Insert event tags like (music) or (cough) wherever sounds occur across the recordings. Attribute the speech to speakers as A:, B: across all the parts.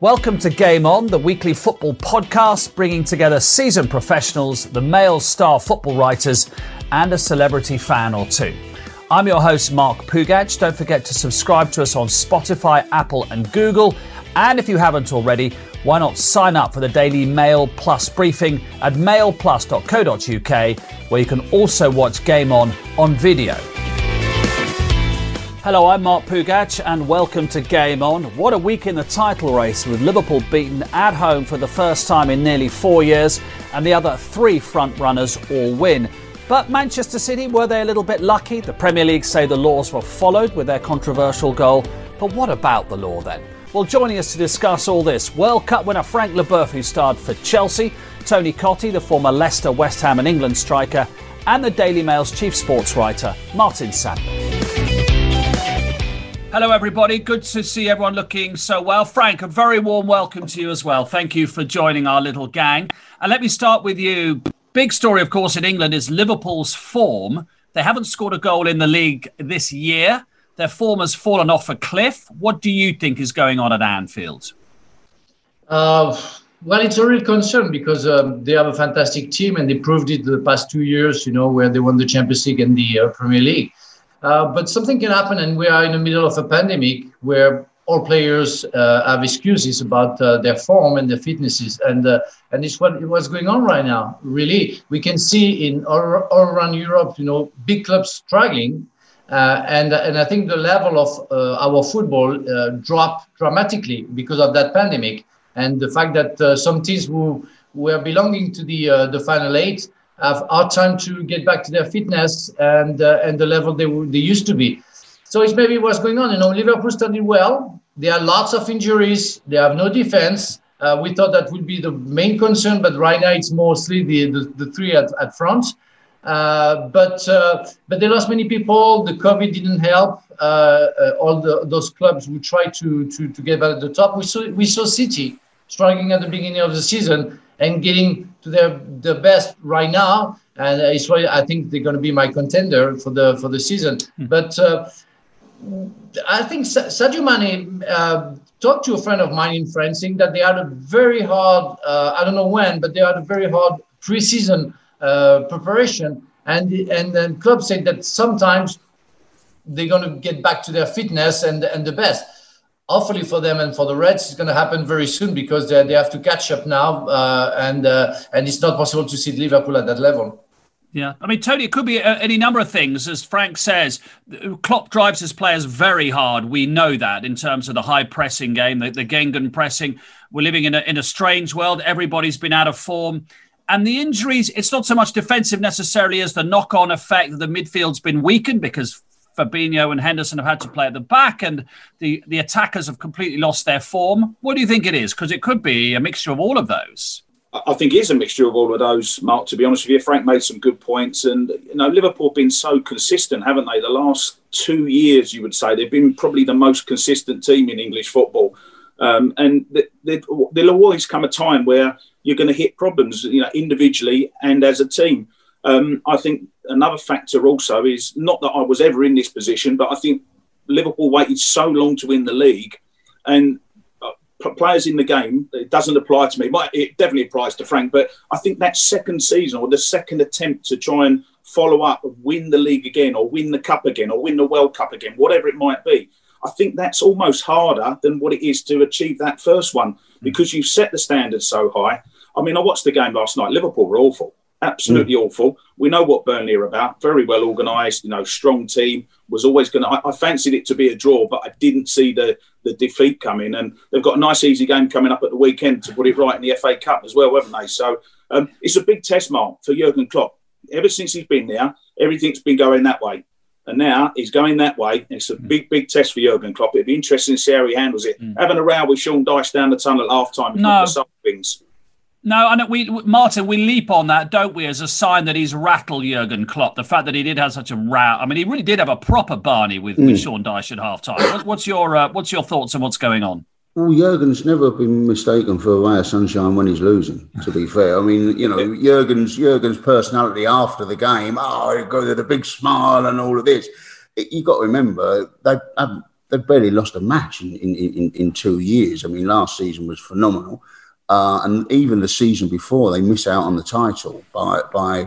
A: Welcome to Game On, the weekly football podcast bringing together seasoned professionals, the Mail star football writers, and a celebrity fan or two. I'm your host, Mark Pougatch. Don't forget to subscribe to us on Spotify, Apple, and Google. And if you haven't already, why not sign up for the daily Mail Plus briefing at mailplus.co.uk, where you can also watch Game On on video. Hello, I'm Mark Pougatch, and welcome to Game On. What a week in the title race with Liverpool beaten at home for the first time in nearly four years, and the other three front runners all win. But Manchester City, were they a little bit lucky? The Premier League say the laws were followed with their controversial goal. But what about the law then? Well, joining us to discuss all this, World Cup winner Frank Leboeuf, who starred for Chelsea, Tony Cottee, the former Leicester, West Ham, and England striker, and the Daily Mail's chief sports writer, Martin Samuel. Hello, everybody. Good to see everyone looking so well. Frank, a very warm welcome to you as well. Thank you for joining our little gang. And let me start with you. Big story, of course, in England is Liverpool's form. They haven't scored a goal in the league this year. Their form has fallen off a cliff. What do you think is going on at Anfield?
B: Uh, well, it's a real concern because um, they have a fantastic team and they proved it the past two years, you know, where they won the Champions League and the uh, Premier League. Uh, but something can happen, and we are in the middle of a pandemic where all players uh, have excuses about uh, their form and their fitnesses, and uh, and it's what what's going on right now. Really, we can see in all, all around Europe, you know, big clubs struggling, uh, and and I think the level of our football dropped dramatically because of that pandemic, and the fact that some teams who were belonging to the the final eight have hard time to get back to their fitness and uh, and the level they they used to be. So it's maybe what's going on. You know, Liverpool started well. There are lots of injuries. They have no defense. Uh, we thought that would be the main concern, but right now it's mostly the the, the three at, at front. Uh, but uh, but they lost many people. The COVID didn't help. Uh, uh, all the, those clubs who tried to, to to get back at the top. We saw we saw City struggling at the beginning of the season and getting to their the best right now. And it's why I think they're going to be my contender for the for the season. Mm. But uh, I think Sadio Mane uh, talked to a friend of mine in France, saying that they had a very hard. Uh, I don't know when, but they had a very hard preseason uh, preparation, and and then club said that sometimes they're going to get back to their fitness and and the best hopefully for them and for the Reds, it's going to happen very soon because they, they have to catch up now, uh, and uh, and it's not possible to see Liverpool at that level.
A: Yeah, I mean, Tony, it could be any number of things. As Frank says, Klopp drives his players very hard. We know that in terms of the high pressing game, the, the Gegen pressing. We're living in a, in a strange world. Everybody's been out of form. And the injuries, it's not so much defensive necessarily as the knock on effect that the midfield's been weakened because Fabinho and Henderson have had to play at the back, and the, the attackers have completely lost their form. What do you think it is? Because it could be a mixture of all of those.
C: I think it is a mixture of all of those, Mark. To be honest with you, Frank made some good points, and you know Liverpool have been so consistent, haven't they? The last two years, you would say they've been probably the most consistent team in English football, um, and there'll always come a time where you're going to hit problems, you know, individually and as a team. Um, I think another factor also is not that I was ever in this position, but I think Liverpool waited so long to win the league, and uh, players in the game. It doesn't apply to me. but It definitely applies to Frank, but I think that second season or the second attempt to try and follow up, win the league again, or win the cup again, or win the World Cup again, whatever it might be. I think that's almost harder than what it is to achieve that first one mm. because you've set the standards so high. I mean, I watched the game last night. Liverpool were awful absolutely mm. awful. We know what Burnley are about. Very well organised, you know, strong team. Was always going to. I, I fancied it to be a draw, but I didn't see the the defeat coming. And they've got a nice, easy game coming up at the weekend to put it right in the FA Cup as well, haven't they? So um, it's a big test mark for Jurgen Klopp. Ever since he's been there, everything's been going that way. And now he's going that way. It's a mm. big, big test for Jurgen Klopp. It'd be interesting to see how he handles it. Mm. Having a row with Sean Dyche down the tunnel at half time. No. Things.
A: No, and we Martin, we leap on that, don't we, as a sign that he's rattled Jurgen Klopp. The fact that he did have such a row. I mean, he really did have a proper Barney with, mm. with Sean Dyche at half time. What, what's your uh, what's your thoughts on what's going on?
D: Well, Jurgen's never been mistaken for a ray of sunshine when he's losing. To be fair, I mean, you know, Jurgen's Jurgen's personality after the game, oh, he got with a big smile and all of this. you got to remember they they've barely lost a match in, in, in, in two years. I mean, last season was phenomenal. Uh, and even the season before, they miss out on the title by by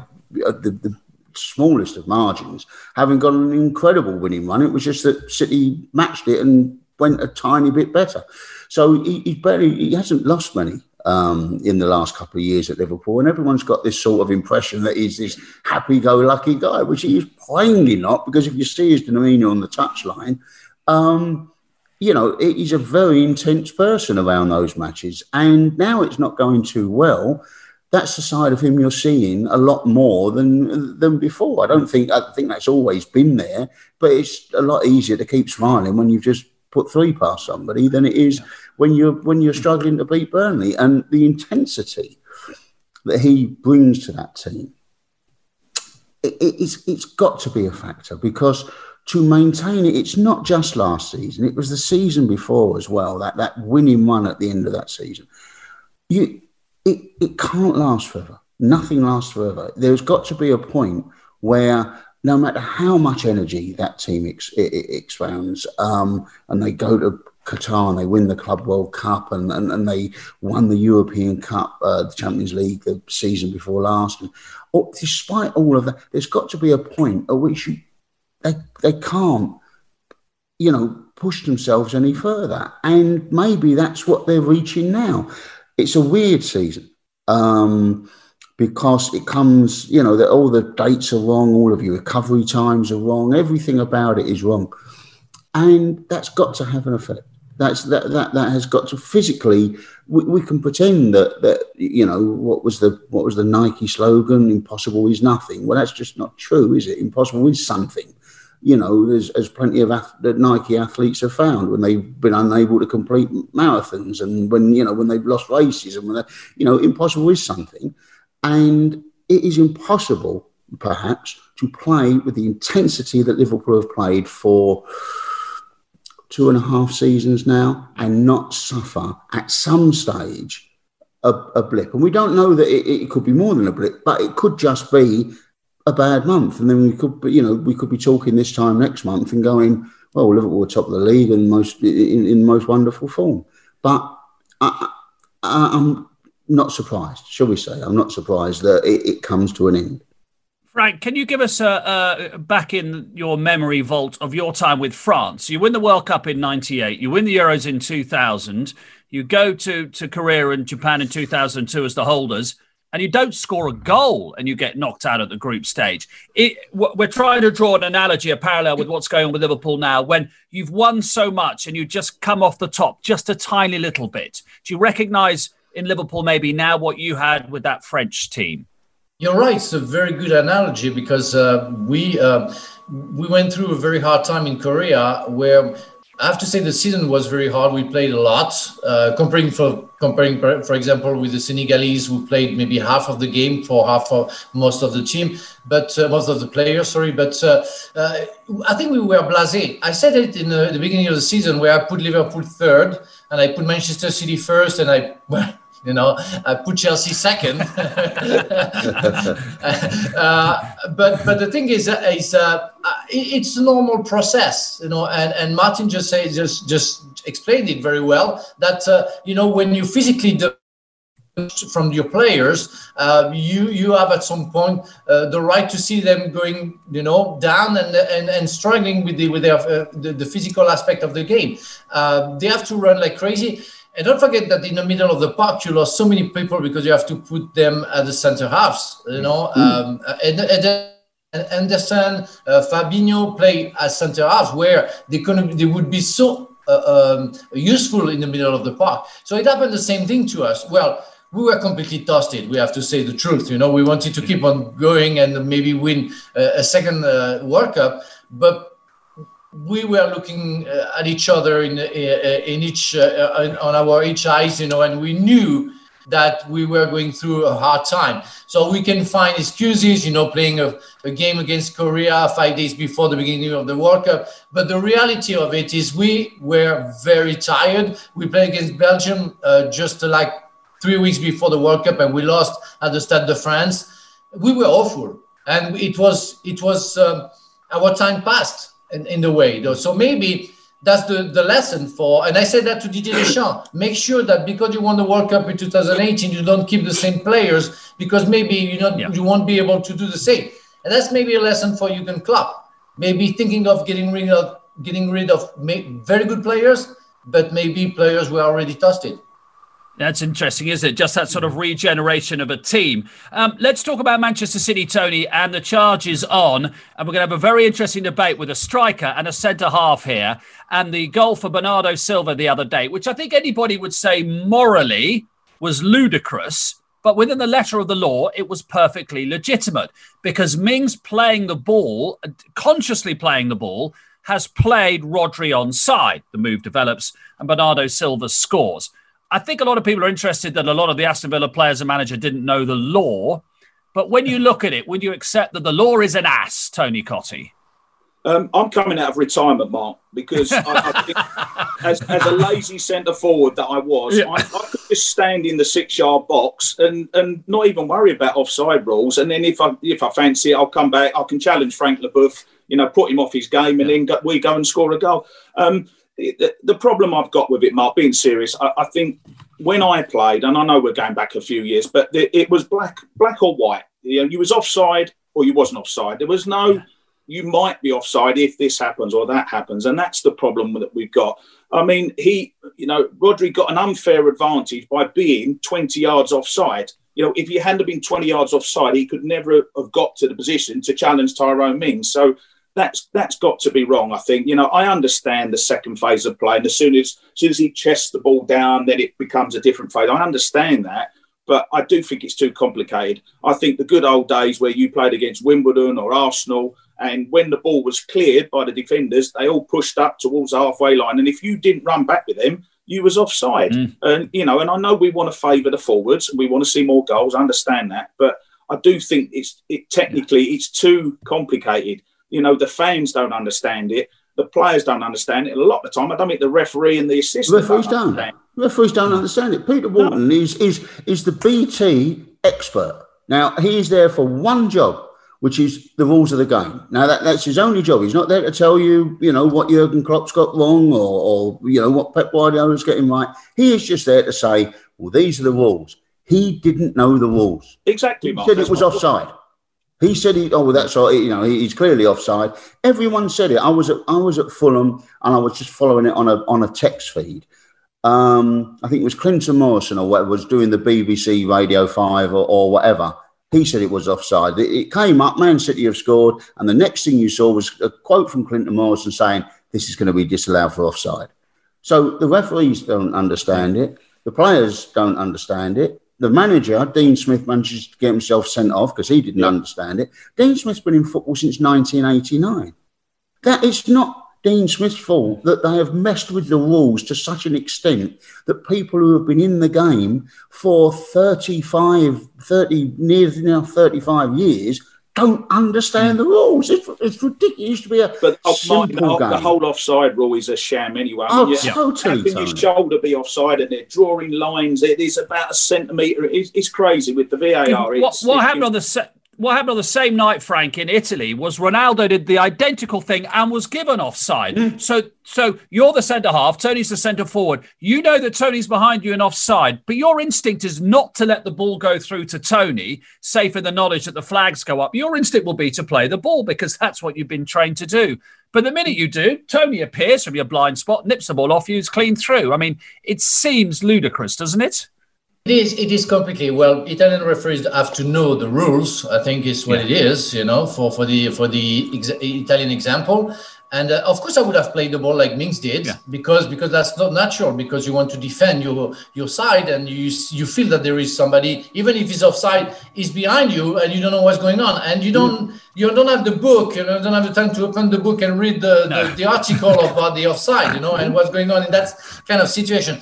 D: uh, the, the smallest of margins, having got an incredible winning run. It was just that City matched it and went a tiny bit better. So he, he barely he hasn't lost many um, in the last couple of years at Liverpool, and everyone's got this sort of impression that he's this happy-go-lucky guy, which he is plainly not. Because if you see his demeanour on the touchline, um, you know he's a very intense person around those matches, and now it's not going too well that's the side of him you're seeing a lot more than than before. I don't think I think that's always been there, but it's a lot easier to keep smiling when you've just put three past somebody than it is when you're when you're struggling to beat Burnley. And the intensity that he brings to that team, it, it's it's got to be a factor because to maintain it, it's not just last season; it was the season before as well. That that winning run at the end of that season, you it, it can't last forever. Nothing lasts forever. There's got to be a point where no matter how much energy that team ex- expounds, um, and they go to Qatar and they win the Club World Cup and, and, and they won the European Cup, uh, the Champions League the season before last. And, or, despite all of that, there's got to be a point at which you, they, they can't, you know, push themselves any further. And maybe that's what they're reaching now it's a weird season um, because it comes, you know, that all the dates are wrong, all of your recovery times are wrong, everything about it is wrong, and that's got to have an effect. That's that that that has got to physically. We, we can pretend that that you know what was the what was the Nike slogan? Impossible is nothing. Well, that's just not true, is it? Impossible is something you know, there's, there's plenty of ath- Nike athletes have found when they've been unable to complete marathons and when, you know, when they've lost races and when they, you know, impossible is something. And it is impossible, perhaps, to play with the intensity that Liverpool have played for two and a half seasons now and not suffer at some stage a, a blip. And we don't know that it, it could be more than a blip, but it could just be a bad month, and then we could, you know, we could be talking this time next month and going, well, Liverpool are top of the league and most in, in most wonderful form. But I, am not surprised, shall we say? I'm not surprised that it, it comes to an end.
A: Frank, can you give us a, a, back in your memory vault of your time with France? You win the World Cup in '98, you win the Euros in 2000, you go to to Korea and Japan in 2002 as the holders and you don't score a goal and you get knocked out at the group stage. It, we're trying to draw an analogy, a parallel with what's going on with Liverpool now when you've won so much and you just come off the top just a tiny little bit. Do you recognise in Liverpool maybe now what you had with that French team?
B: You're right. It's a very good analogy because uh, we uh, we went through a very hard time in Korea where I have to say the season was very hard. We played a lot. Uh, comparing for comparing, for example, with the Senegalese, who played maybe half of the game for half of most of the team, but uh, most of the players. Sorry, but uh, uh I think we were blasé. I said it in the, the, beginning of the season where I put Liverpool third and I put Manchester City first, and I. (laughs) Well, you know, I put Chelsea second. (laughs) uh, but but the thing is, uh, is uh, it's a normal process, you know. And, and Martin just say just just explained it very well. That uh, you know when you physically from your players, uh, you you have at some point uh, the right to see them going, you know, down and and, and struggling with the with their, uh, the, the physical aspect of the game. Uh, they have to run like crazy. And don't forget that in the middle of the park, you lost so many people because you have to put them at the center halves, you know. Mm. Um, and, and then Anderson, uh, Fabinho play as center halves where they, could, they would be so uh, um, useful in the middle of the park. So it happened the same thing to us. Well, we were completely toasted. We have to say the truth. You know, we wanted to keep on going and maybe win a, a second uh, World Cup, but we were looking uh, at each other in uh, in each uh, on our each eyes, you know, and we knew that we were going through a hard time. So we can find excuses, you know, playing a, a, game against Korea five days before the beginning of the World Cup. But the reality of it is we were very tired. We played against Belgium uh, just like three weeks before the World Cup and we lost at the Stade de France. We were awful. And it was, it was, um, our time passed in, in the way. Though. So maybe that's the, the lesson for, and I said that to Didier Deschamps. Make sure that because you won the World Cup in 2018, you don't keep the same players because maybe you know yeah. you won't be able to do the same. And that's maybe a lesson for Jurgen Klopp. Maybe thinking of getting rid of getting rid of very good players, but maybe players who are already tested.
A: That's interesting, isn't it? Just that sort of regeneration of a team. Um, let's talk about Manchester City, Tony, and the charges on. And we're going to have a very interesting debate with a striker and a centre half here. And the goal for Bernardo Silva the other day, which I think anybody would say morally was ludicrous. But within the letter of the law, it was perfectly legitimate because Mings playing the ball, consciously playing the ball, has played Rodri on side. The move develops and Bernardo Silva scores. I think a lot of people are interested that a lot of the Aston Villa players and manager didn't know the law. But when you look at it, would you accept that the law is an ass, Tony Cottee?
C: Um, I'm coming out of retirement, Mark, because I, I think as, as, a lazy centre forward that I was, yeah. I, I, could just stand in the six yard box and, and not even worry about offside rules. And then if I if I fancy it, I'll come back. I can challenge Frank Leboeuf, you know, put him off his game, and then go, we go and score a goal. Um, the, the, problem I've got with it, Mark, being serious, I, I, think when I played, and I know we're going back a few years, but the, it was black, black or white. You know, you was offside or you wasn't offside. There was no, you might be offside if this happens or that happens, and that's the problem that we've got. I mean, he, you know, Rodri got an unfair advantage by being 20 yards offside. You know, if he hadn't been 20 yards offside, he could never have got to the position to challenge Tyrone Mings. So that's that's got to be wrong. I think you know I understand the second phase of play, and as soon as, as soon as he chests the ball down, then it becomes a different phase. I understand that, but I do think it's too complicated. I think the good old days where you played against Wimbledon or Arsenal, and when the ball was cleared by the defenders, they all pushed up towards the halfway line, and if you didn't run back with them, you was offside. Mm. And you know, and I know we want to favour the forwards and we want to see more goals. I understand that, but I do think it's it technically it's too complicated. You know, the fans don't understand it. The players don't understand it. A lot of the time, I don't think the referee and the assistant
D: referees don't. don't. Referees don't understand it. Peter Walton no. is is is the BT expert. Now he is there for one job, which is the rules of the game. Now that, that's his only job. He's not there to tell you, you know, what Jurgen Klopp's got wrong or, or you know what Pep Guardiola's getting right. He is just there to say, well, these are the rules. He didn't know the rules.
C: Exactly.
D: He said it was offside. He said he, oh, well, that's all, you know, he's clearly offside. Everyone said it. I was at, I was at Fulham and I was just following it on a, on a text feed. Um, I think it was Clinton Morrison or whatever was doing the BBC Radio 5 or, or whatever. He said it was offside. It, it, came up, Man City have scored. And the next thing you saw was a quote from Clinton Morrison saying, this is going to be disallowed for offside. So the referees don't understand it. The players don't understand it the manager, Dean Smith, manages to get himself sent off because he didn't understand it. Dean Smith's been in football since 1989. That is not Dean Smith's fault that they have messed with the rules to such an extent that people who have been in the game for 35, 30, near now 35 years don't understand the rules. It's, it's ridiculous. It used to be a but simple
C: the,
D: game.
C: the whole offside rule is a sham anyway.
D: Oh, I mean, totally.
C: How can your shoulder be offside and they're drawing lines? It is about a centimetre. It's, it's crazy with the VAR.
A: What, what happened on the set? What happened on the same night, Frank, in Italy was Ronaldo did the identical thing and was given offside. Mm. So, so you're the centre half, Tony's the centre forward. You know that Tony's behind you and offside, but your instinct is not to let the ball go through to Tony, safe in the knowledge that the flags go up. Your instinct will be to play the ball because that's what you've been trained to do. But the minute you do, Tony appears from your blind spot, nips the ball off you, is clean through. I mean, it seems ludicrous, doesn't it?
B: It is. It is complicated. Well, Italian referees have to know the rules. I think is what yeah. it is. You know, for for the for the ex- Italian example. And uh, of course, I would have played the ball like Mings did yeah. because because that's not natural. Because you want to defend your your side, and you you feel that there is somebody, even if he's offside, is behind you, and you don't know what's going on, and you don't mm. you don't have the book, you know, don't have the time to open the book and read the, no. the, the article about the offside, you know, and what's going on in that kind of situation.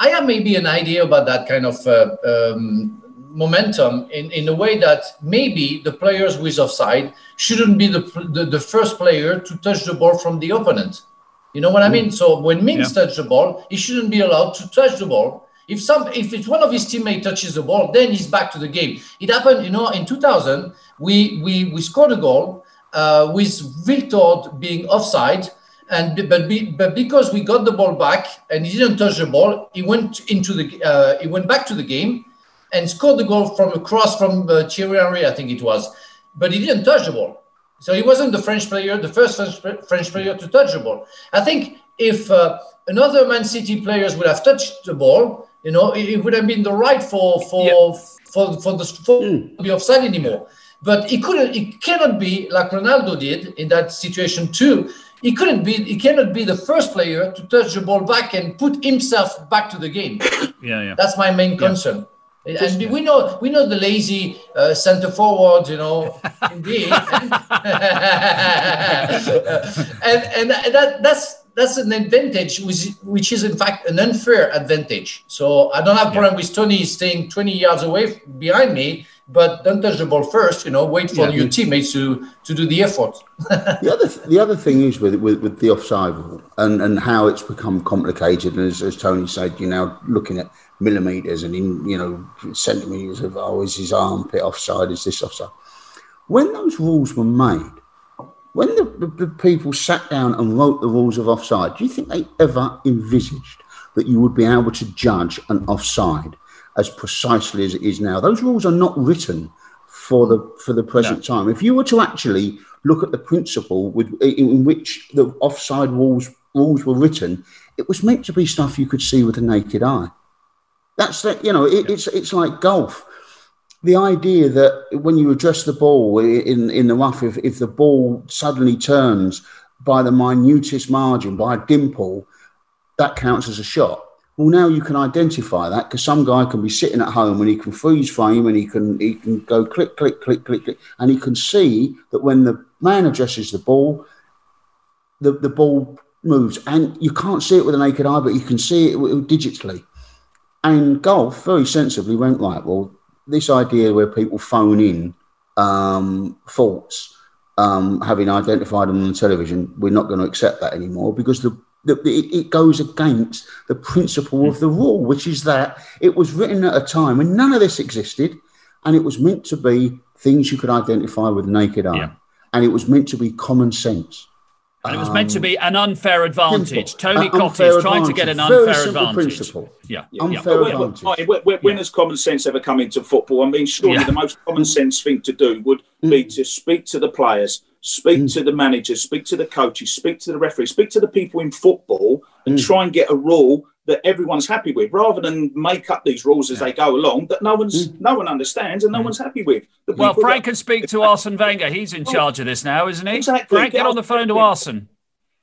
B: I have maybe an idea about that kind of uh, um, momentum in, in a way that maybe the players with offside shouldn't be the, the, the, first player to touch the ball from the opponent. You know what I mean? Mm. So when Mings yeah. touches the ball, he shouldn't be allowed to touch the ball. If some, if it's one of his teammates touches the ball, then he's back to the game. It happened, you know, in 2000, we we we scored a goal uh, with Wiltord being offside. And but, be, but because we got the ball back and he didn't touch the ball, he went into the uh, he went back to the game and scored the goal from a cross from uh, Thierry Henry, I think it was. But he didn't touch the ball, so he wasn't the French player, the first French, French player to touch the ball. I think if uh, another Man City players would have touched the ball, you know, it, it would have been the right for for yeah. for for the for mm. to be offside anymore. But he couldn't. It cannot be like Ronaldo did in that situation too. He couldn't be. He cannot be the first player to touch the ball back and put himself back to the game. (coughs)
A: Yeah, yeah.
B: That's my main concern. Yeah. And we know we know the lazy uh, centre forward, you know, (laughs) indeed, and, (laughs) and, and that that's that's an advantage, which, which is in fact an unfair advantage. So I don't have a problem with Tony staying 20 yards away behind me but don't touch the ball first. You know, wait for yeah. your teammates to to do the effort. (laughs)
D: the other the other thing is with with, with the offside rule and and how it's become complicated. And as, as Tony said, you're now looking at millimeters and in you know centimeters of oh, is his armpit offside? Is this offside? When those rules were made, when the, the, the people sat down and wrote the rules of offside, do you think they ever envisaged that you would be able to judge an offside as precisely as it is now. Those rules are not written for the for the present no. time. If you were to actually look at the principle with in which the offside rules rules were written, it was meant to be stuff you could see with the naked eye. That's that you know it, yeah. it's it's like golf. The idea that when you address the ball in in the rough, if, if the ball suddenly turns by the minutest margin, by a dimple, that counts as a shot well, now you can identify that because some guy can be sitting at home and he can freeze frame and he can he can go click click click click click and he can see that when the man addresses the ball, the the ball moves and you can't see it with a naked eye, but you can see it digitally. And golf very sensibly went right. Well, this idea where people phone in um, faults, um, having identified them on television, we're not going to accept that anymore because the it goes against the principle of the rule, which is that it was written at a time when none of this existed, and it was meant to be things you could identify with naked eye, yeah. and it was meant to be common sense.
A: And it was meant to be an unfair advantage. Simple. Tony uh, Cottee trying to get an unfair advantage.
D: Principle.
A: Yeah,
D: yeah. unfair yeah. advantage.
C: When, when, when, has common sense ever come into football? I mean, surely the most common sense thing to do would be mm. to speak to the players speak mm. to the managers, speak to the coaches, speak to the referees, speak to the people in football, and mm. try and get a rule that everyone's happy with, rather than make up these rules as yeah. they go along that no one's mm. no one understands and no mm. one's happy with.
A: well, Frank that, can speak to (laughs) Arsene Wenger. He's in charge of this now, isn't he? Exactly. Frank, get on the phone to Arsene.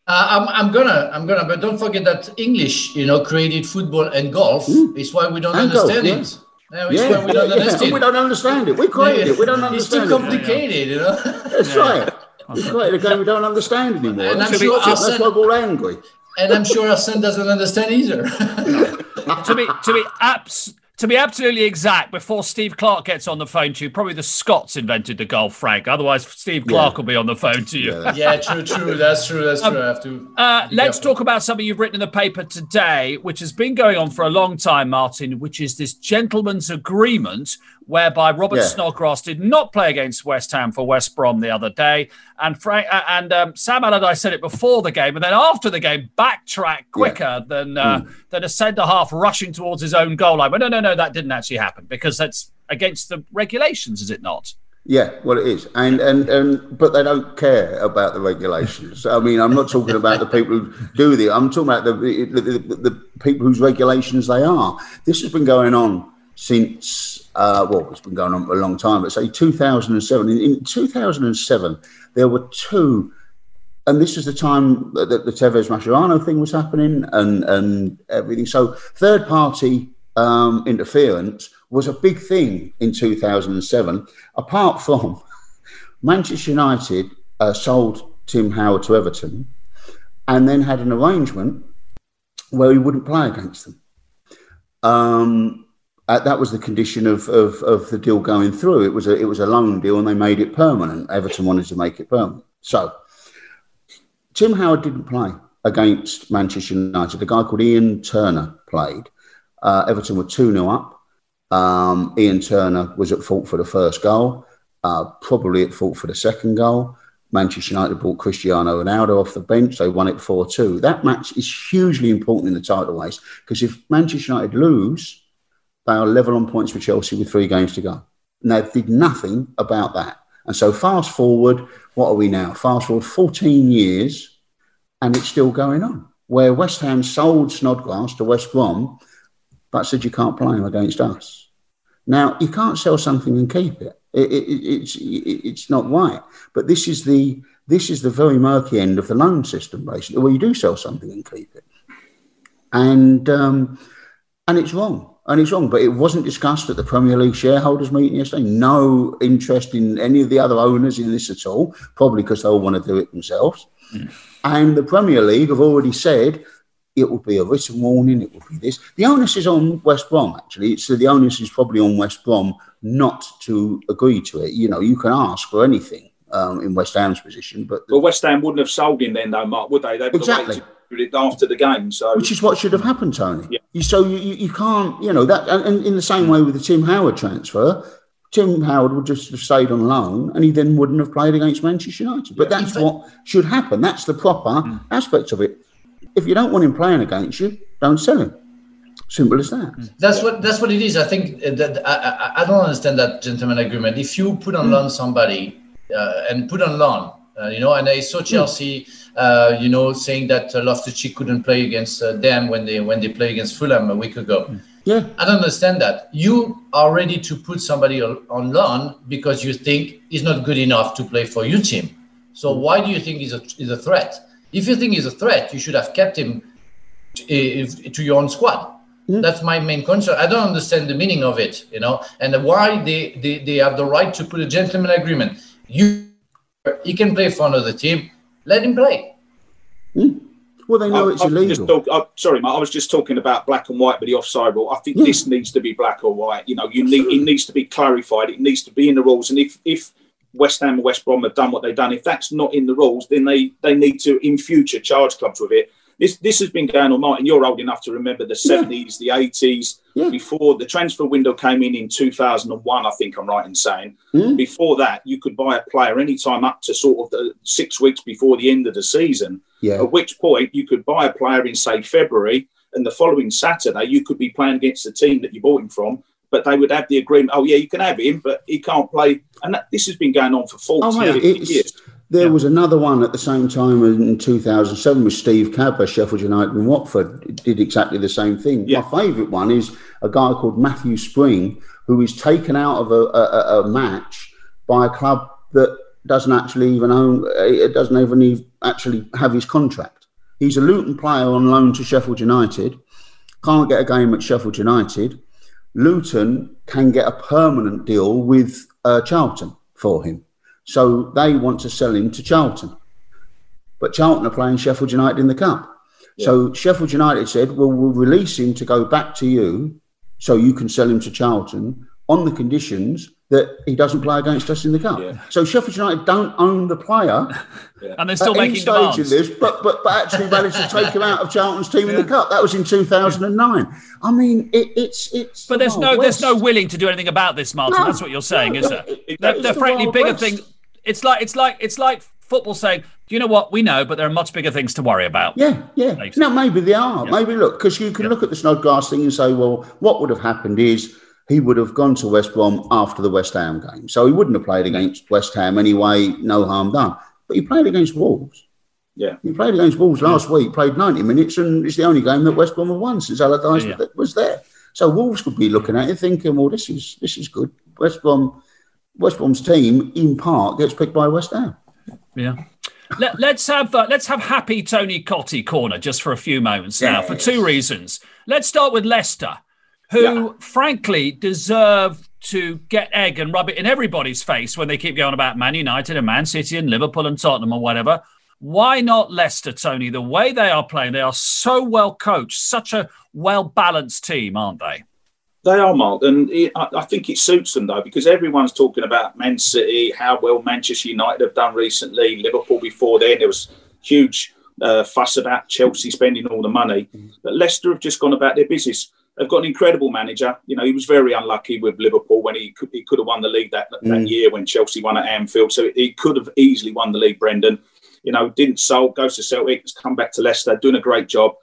B: Uh, I'm, I'm gonna, I'm gonna, but don't forget that English, you know, created football and golf. Mm. It's why we don't and understand golf, it.
D: No, yeah, we don't, (laughs) yeah, we don't understand it. We created it. We don't understand
B: it. It's too complicated,
D: it.
B: you know.
D: That's right. It's quite a game we don't understand anymore. And I'm sure that's why we're angry.
B: And I'm sure Arsene doesn't understand either. (laughs)
A: to be to be abs to be absolutely exact, before Steve Clarke gets on the phone to you, probably the Scots invented the golf Frank. Otherwise, Steve Clarke yeah. will be on the phone to you.
B: Yeah, yeah true, true. That's true. That's um, true. I have to.
A: Uh, let's talk about something you've written in the paper today, which has been going on for a long time, Martin, which is this gentleman's agreement whereby Robert yeah. Snodgrass did not play against West Ham for West Brom the other day, and Frank uh, and um, Sam Allardyce said it before the game, and then after the game backtracked quicker yeah. than uh, mm. than a centre half rushing towards his own goal line. But no, no, no, that didn't actually happen because that's against the regulations, is it not?
D: Yeah, well, it is, and and and but they don't care about the regulations. I mean, I'm not talking about the people who do the. I'm talking about the the, the, the people whose regulations they are. This has been going on since uh, well, it's been going on for a long time, but say 2007. In, in 2007, there were two, and this was the time that the Tevez Mascherano thing was happening and, and everything. So, third party um, interference was a big thing in 2007, apart from (laughs) Manchester United uh, sold Tim Howard to Everton and then had an arrangement where he wouldn't play against them. Um, uh, that was the condition of, of, of the deal going through. It was a it was a loan deal, and they made it permanent. Everton wanted to make it permanent. So Tim Howard didn't play against Manchester United. A guy called Iain Turner played. Uh, Everton were two 0 up. Um, Iain Turner was at fault for the first goal, uh, probably at fault for the second goal. Manchester United brought Cristiano Ronaldo off the bench. They won it 4 2. That match is hugely important in the title race because if Manchester United lose, they are level on points with Chelsea with three games to go. And they did nothing about that. And so, fast forward, what are we now? Fast forward 14 years, and it's still going on. Where West Ham sold Snodgrass to West Brom, but said you can't play him against us. Now, you can't sell something and keep it. It, it, it's it's not right. But this is the this is the very murky end of the loan system, basically, where you do sell something and keep it, and um, and it's wrong. And it's wrong, but it wasn't discussed at the Premier League shareholders meeting yesterday. No interest in any of the other owners in this at all, probably because they all want to do it themselves. Mm. And the Premier League have already said it will be a written warning, it will be this. The onus is on West Brom, actually. So the onus is probably on West Brom not to agree to it. You know, you can ask for anything um, in West Ham's position, but
C: well, West Ham wouldn't have sold him then, though, Mark, would they? They would
D: exactly.
C: It after the game. So,
D: which is what should have happened, Tony. Yeah. So you, you can't, you know, that, and in the same way with the Tim Howard transfer. Tim Howard would just have stayed on loan and he then wouldn't have played against Manchester United. But yeah, that's what should happen. That's the proper mm. aspect of it. If you don't want him playing against you, don't sell him. Simple as that.
B: Mm. That's what that's what it is. I think that I, I, don't understand that gentleman agreement. If you put on mm. loan somebody uh, and put on loan, uh, you know, and I saw mm. Chelsea, mm. Uh, you know, saying that uh, Loftus-Cheek couldn't play against uh, them when they when they played against Fulham a week ago.
D: Mm. Yeah,
B: I don't understand that. You are ready to put somebody on loan because you think he's not good enough to play for your team. So mm. why do you think he's a, he's a threat? If you think he's a threat, you should have kept him to, to your own squad Mm. That's my main concern. I don't understand the meaning of it, you know, and why they, they, they have the right to put a gentleman agreement. You, he can play for another team. Let him play.
D: Mm. Well, they know I, it's I illegal.
C: Talk, uh, sorry, mate, I was just talking about black and white, but the offside rule. I think yeah. this needs to be black or white. You know, you need it needs to be clarified. It needs to be in the rules. And if if West Ham and West Brom have done what they've done, if that's not in the rules, then they they need to in future charge clubs with it this this has been going on. Martin, you're old enough to remember the seventies, yeah. the eighties. Yeah. Before the transfer window came in in 2001, I think I'm right in saying. Mm. Before that, you could buy a player anytime up to sort of the six weeks before the end of the season.
D: Yeah.
C: At which point you could buy a player in say February, and the following Saturday you could be playing against the team that you bought him from. But they would have the agreement. Oh yeah, you can have him, but he can't play. And that, this has been going on for 40 oh, years.
D: There yeah. was another one at the same time in 2007 with Steve Cabber, Sheffield United and Watford did exactly the same thing. Yeah. My favourite one is a guy called Matthew Spring, who is taken out of a, a, a match by a club that doesn't actually even own, it doesn't even actually have his contract. He's a Luton player on loan to Sheffield United, can't get a game at Sheffield United. Luton can get a permanent deal with uh, Charlton for him. So they want to sell him to Charlton. But Charlton are playing Sheffield United in the Cup. Yeah. So Sheffield United said, well, we'll release him to go back to you so you can sell him to Charlton on the conditions that he doesn't play against us in the cup. Yeah. So Sheffield United don't own the player, (laughs)
A: yeah. and they're still making demands. In this,
D: but but but actually (laughs) managed to take him out of Charlton's team yeah. in the cup. That was in 2009. I mean, it, it's it's.
A: But there's no West. there's no willing to do anything about this, Martin. No, That's what you're saying, no, is there? It, they're, they're frankly bigger West. things it's like it's like it's like football saying, "Do you know what? We know, but there are much bigger things to worry about."
D: Yeah, yeah. No, maybe they are. Yeah. Maybe look, because you can yeah. look at the Snodgrass thing and say, "Well, what would have happened is." He would have gone to West Brom after the West Ham game. So he wouldn't have played against West Ham anyway, no harm done. But he played against Wolves.
C: Yeah.
D: He played against Wolves last week, played 90 minutes, and it's the only game that West Brom have won since Allardyce yeah. was there. So Wolves could be looking at it thinking, well, this is this is good. West Brom West Brom's team, in part, gets picked by West Ham.
A: Yeah. Let, us have uh, let's have happy Tony Cottee corner just for a few moments now yes. for two reasons. Let's start with Leicester, who yeah. frankly deserve to get egg and rub it in everybody's face when they keep going about Man United and Man City and Liverpool and Tottenham or whatever. Why not Leicester, Tony? The way they are playing, they are so well coached, such a well balanced team, aren't they?
C: They are, Mark, and it, I, I, think it suits them though because everyone's talking about Man City, how well Manchester United have done recently, Liverpool before then. There was huge uh, fuss about Chelsea spending all the money, but Leicester have just gone about their business. They've got an incredible manager. You know, he was very unlucky with Liverpool when he could, he could have won the league that, that mm. year when Chelsea won at Anfield. So he could have easily won the league, Brendan. You know, didn't sell, goes to Celtic, has come back to Leicester, doing a great job.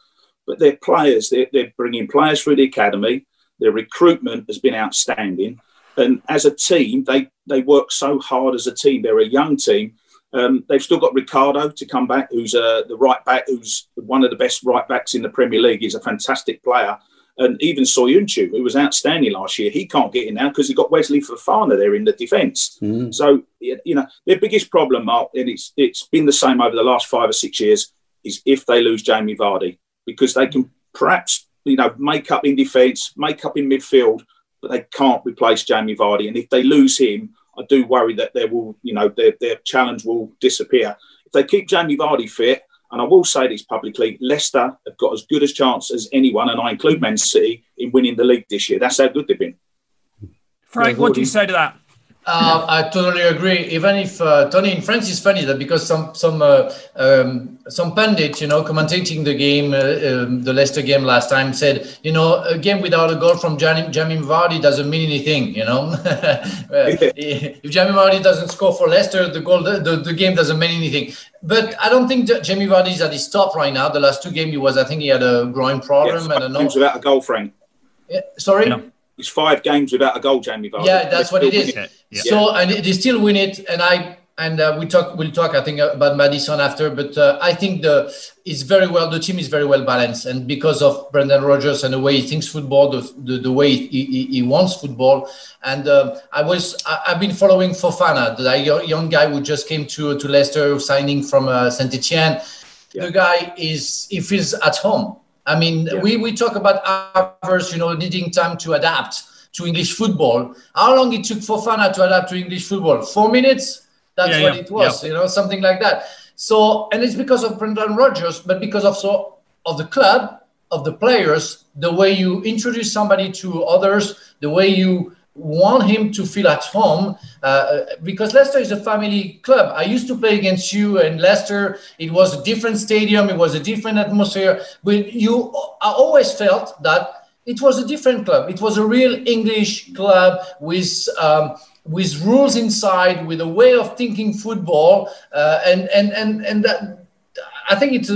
C: But their players, they're, they're bringing players through the academy. Their recruitment has been outstanding. And as a team, they, they work so hard as a team. They're a young team. Um, they've still got Ricardo to come back, who's uh, the right back, who's one of the best right backs in the Premier League. He's a fantastic player. And even Soyuncu, who was outstanding last year, he can't get in now because he got Wesley Fofana there in the defence. Mm. So, you know, their biggest problem, Mark, and it's it's been the same over the last five or six years, is if they lose Jamie Vardy, because they can perhaps, you know, make up in defence, make up in midfield, but they can't replace Jamie Vardy. And if they lose him, I do worry that there will, you know, their, their challenge will disappear. If they keep Jamie Vardy fit, and I will say this publicly, Leicester have got as good a chance as anyone, and I include Man City, in winning the league this year. That's how good they've been.
A: Frank, what do you say to that?
B: Uh, I totally agree. Even if uh, Tony in France is funny that because some some uh, um, some pundit, you know, commentating the game, uh, um, the Leicester game last time, said, you know, a game without a goal from Jamie, Jamie Vardy doesn't mean anything. You know, (laughs) if Jamie Vardy doesn't score for Leicester, the goal, the, the, the, game doesn't mean anything. But I don't think Jamie Vardy is at his top right now. The last two games, he was, I think, he had a groin problem.
C: Yes, and a without a goal, Frank.
B: Yeah, sorry. Yeah.
C: It's five games without a goal, Jamie Vardy.
B: Yeah, that's what it is. It. Yeah. So and they still win it, and I and uh, we talk we'll talk I think about Maddison after, but uh, I think the is very well the team is very well balanced, and because of Brendan Rodgers and the way he thinks football, the the, the way he, he, he, wants football, and uh, I was I, have been following Fofana, the young guy who just came to to Leicester, signing from uh, Saint Etienne. Yeah. The guy is he feels at home I mean, yeah. we, we talk about others, you know, needing time to adapt to English football. How long it took Fofana to adapt to English football? Four minutes? That's yeah, what yeah, it was, you know, something like that. So, and it's because of Brendan Rodgers, but because of so of the club, of the players, the way you introduce somebody to others, the way you want him to feel at home uh, because Leicester is a family club. I used to play against you and Leicester. It was a different stadium. It was a different atmosphere. But you, I always felt that it was a different club. It was a real English club with. Um, with rules inside, with a way of thinking football, uh, and and and and that I think it